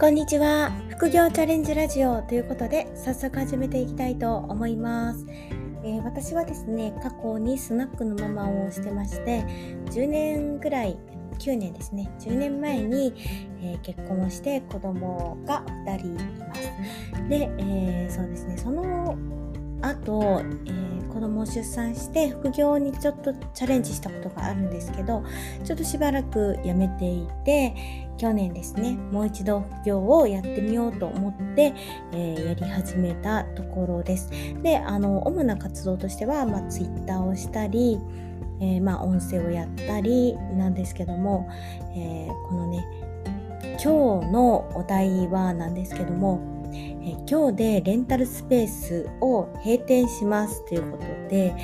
こんにちは。副業チャレンジラジオということで早速始めていきたいと思います、えー、私はですね過去にスナックのママをしてまして10年ぐらい9年ですね。10年前に、えー、結婚をして子供が2人います。で、えー、そうですね。その後、えー、子供を出産して副業にちょっとチャレンジしたことがあるんですけどちょっとしばらくやめていて去年ですねもう一度副業をやってみようと思って、えー、やり始めたところです。であの主な活動としては、まあ、Twitter をしたり、えー、まあ、音声をやったりなんですけども、えー、このね今日のお題はなんですけどもえ今日でレンタルスペースを閉店しますということで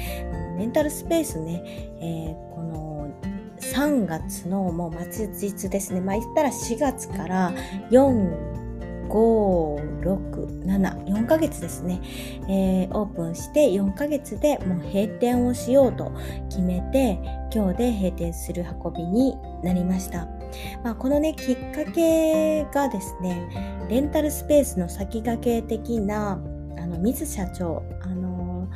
レンタルスペースね、えー、この3月のもう末日ですね。まあ言ったら4月から4、5、6、7、4ヶ月ですね、えー、オープンして4ヶ月でもう閉店をしようと決めて今日で閉店する運びになりました。まあ、このねきっかけがですねレンタルスペースの先駆け的なあの水社長あの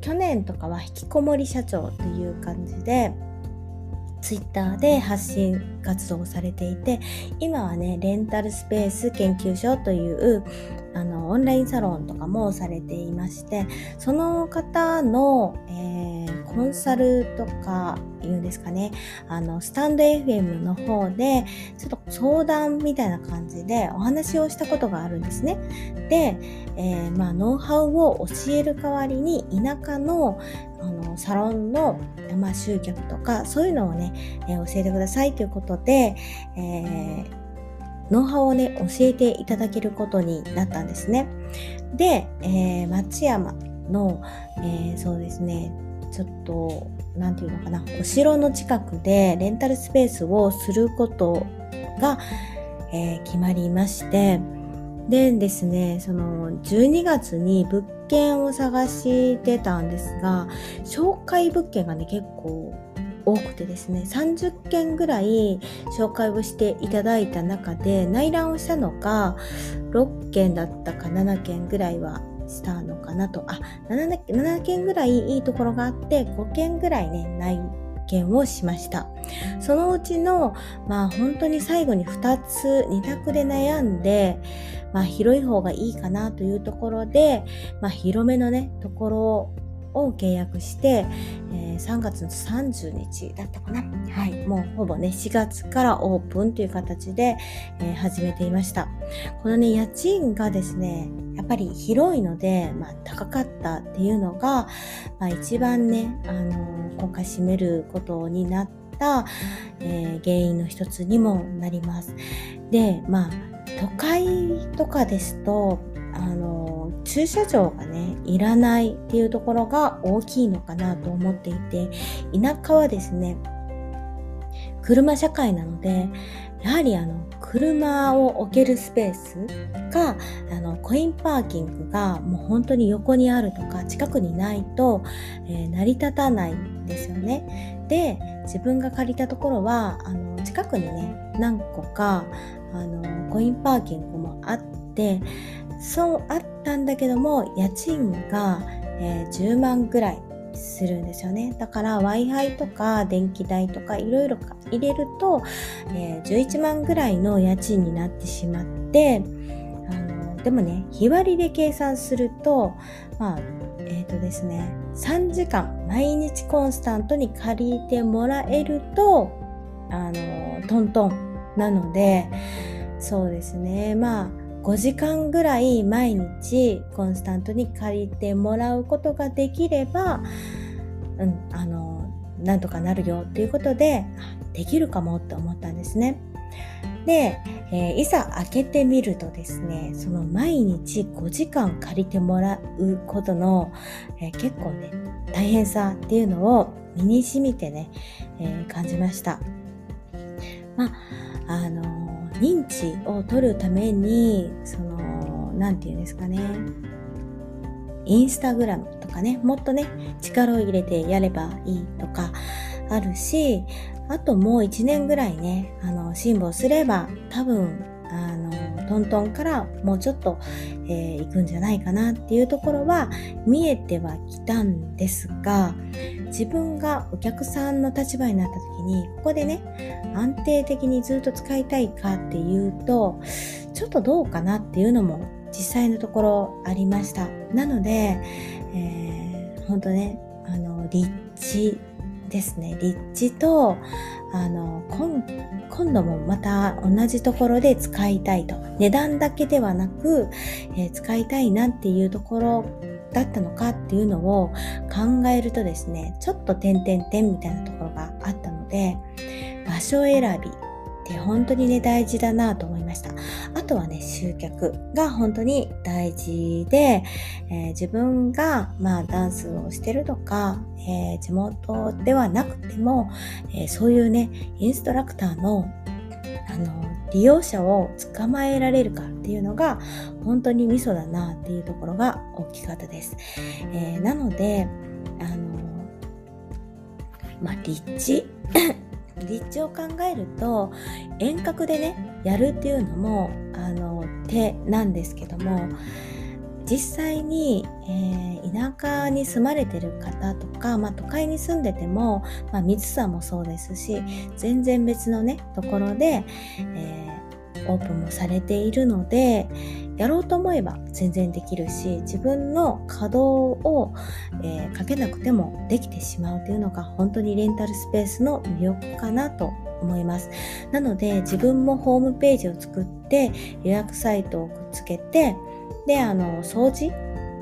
去年とかは引きこもり社長という感じでツイッターで発信活動をされていて今はねレンタルスペース研究所というあのオンラインサロンとかもされていましてその方の、えー、コンサルとか言うんですかねあのスタンド FM の方でちょっと相談みたいな感じでお話をしたことがあるんですねで、えー、まあ、ノウハウを教える代わりに田舎のあのサロンの、まあ、集客とかそういうのをね、えー、教えてくださいということで、えーノウハウをね、教えていただけることになったんですね。で、えー、松山の、えー、そうですね、ちょっと、なんていうのかな、お城の近くでレンタルスペースをすることが、えー、決まりまして、でですね、その12月に物件を探してたんですが、紹介物件がね、結構多くてですね30件ぐらい紹介をしていただいた中で内覧をしたのが6件だったか7件ぐらいはしたのかなと。あ 7, 件ぐらいいいところがあって5件ぐらいね内見をしました。そのうちのまあ本当に最後に2つ2択で悩んでまあ広い方がいいかなというところでまあ広めのねところを契約して、えー、3月の30日だったかな。はい。もうほぼね、4月からオープンという形で、えー、始めていました。このね、家賃がですね、やっぱり広いので、まあ、高かったっていうのが、まあ、一番ね、あのー、今回占めることになった、えー、原因の一つにもなります。で、まあ、都会とかですと、あの駐車場がねいらないっていうところが大きいのかなと思っていて田舎はですね車社会なのでやはりあの車を置けるスペースかあのコインパーキングがもう本当に横にあるとか近くにないと、えー、成り立たないんですよね。で自分が借りたところはあの近くにね何個かあのコインパーキングもあってそうあったんだけども家賃が、えー、10万ぐらいするんですよね。だから Wi-Fi とか電気代とかいろいろ入れると、えー、11万ぐらいの家賃になってしまってあのでもね日割りで計算するとまあえっ、ー、とですね3時間毎日コンスタントに借りてもらえるとあのトントンなのでそうですね。まあ5時間ぐらい毎日コンスタントに借りてもらうことができれば、うん、あの、なんとかなるよっていうことで、できるかもって思ったんですね。で、えー、いざ開けてみるとですね、その毎日5時間借りてもらうことの、えー、結構ね、大変さっていうのを身に染みてね、えー、感じました。まあ、あの認知を取るためにその何て言うんですかね。インスタグラムとかねもっとね力を入れてやればいいとかあるしあともう1年ぐらいねあの辛抱すれば多分あのトントンからもうちょっと、えー、行くんじゃないかなっていうところは見えてはきたんですが自分がお客さんの立場になった時にここでね安定的にずっと使いたいかっていうとちょっとどうかなっていうのも実際のところありました。なので、えー、本当ねあの立地ですね。立地とあの今度もまた同じところで使いたいと。値段だけではなく、えー、使いたいなっていうところだったのかっていうのを考えるとですねちょっと点々点みたいなところがあったので場所選びって本当にね大事だなと思いました。あとはね集客が本当に大事で、えー、自分がまあダンスをしてるとか、えー、地元ではなくても、えー、そういうねインストラクターのあの利用者を捕まえられるかっていうのが本当にミソだなっていうところが大きかったです。えー、なのであのまあ立地？立地を考えると遠隔でねやるっていうのも手なんですけども実際に、えー、田舎に住まれてる方とか、まあ、都会に住んでても、まあ、密さもそうですし全然別のねところで、えー、オープンもされているのでやろうと思えば全然できるし自分の稼働を、えー、かけなくてもできてしまうというのが本当にレンタルスペースの魅力かなと思います。なので自分もホームページを作って予約サイトをくっつけてであの掃除？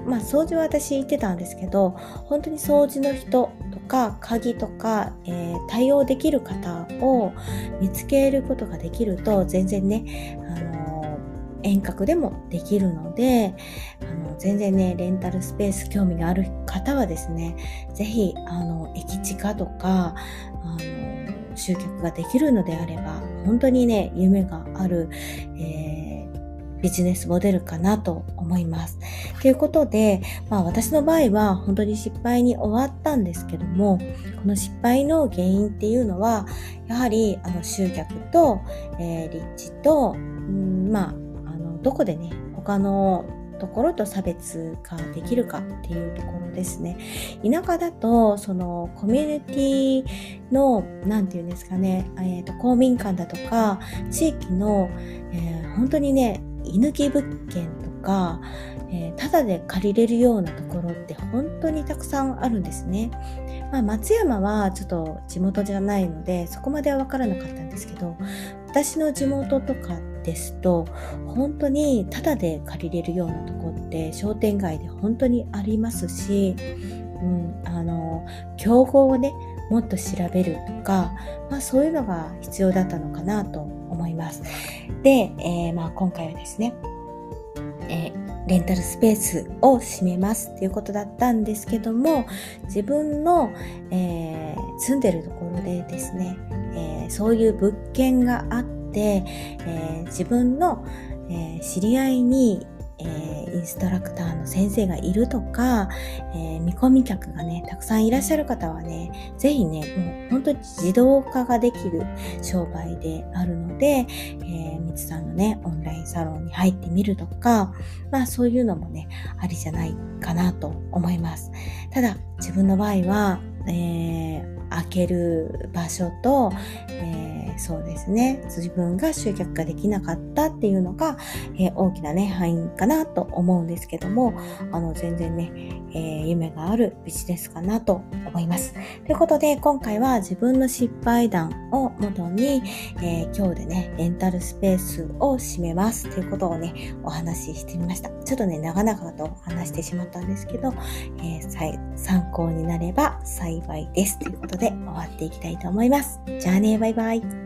まあ掃除は私言ってたんですけど本当に掃除の人とか鍵とか、えー、対応できる方を見つけることができると全然ねあの遠隔でもできるので、あの全然ね、レンタルスペース興味がある方はですね、ぜひ、あの、駅地下とか、あの、集客ができるのであれば、本当にね、夢がある、えー、ビジネスモデルかなと思います。ということで、まあ私の場合は本当に失敗に終わったんですけども、この失敗の原因っていうのは、やはりあの集客と、えー、立地と、んまああのどこでね他のところと差別化できるかっていうところですね。田舎だと、そのコミュニティの、なんていうんですかね、え、ー、と、公民館だとか、地域の、えー、本当にね、居抜き物件とか、えー、ただで借りれるようなところって本当にたくさんあるんですね。まあ、松山はちょっと地元じゃないので、そこまではわからなかったんですけど、私の地元とかってですと本当にタダで借りれるようなとこって商店街で本当にありますし、うん、あの競合をねもっと調べるとか、まあ、そういうのが必要だったのかなと思います。で、えー、まあ、今回はですね、えー、レンタルスペースを閉めますっていうことだったんですけども自分の、えー、住んでるところでですね、えそういう物件があって、えー、自分の、えー、知り合いに、えー、インストラクターの先生がいるとか、え見込み客がね、たくさんいらっしゃる方はね、ぜひね、もう本当に自動化ができる商売であるので、えみつさんのね、オンラインサロンに入ってみるとか、まあそういうのもね、ありじゃないかなと思います。ただ、自分の場合は、え、開ける場所と、えーそうですね。自分が集客ができなかったっていうのが、えー、大きなね範囲かなと思うんですけどもあの全然ね、えー、夢があるビジネスかなと思います。ということで今回は自分の失敗談を元に、え、今日でねレンタルスペースを閉めます。ということをねお話ししてみました。ちょっとね長々と話してしまったんですけど、え参考になれば幸いです。ということで終わっていきたいと思います。じゃあねバイバイ。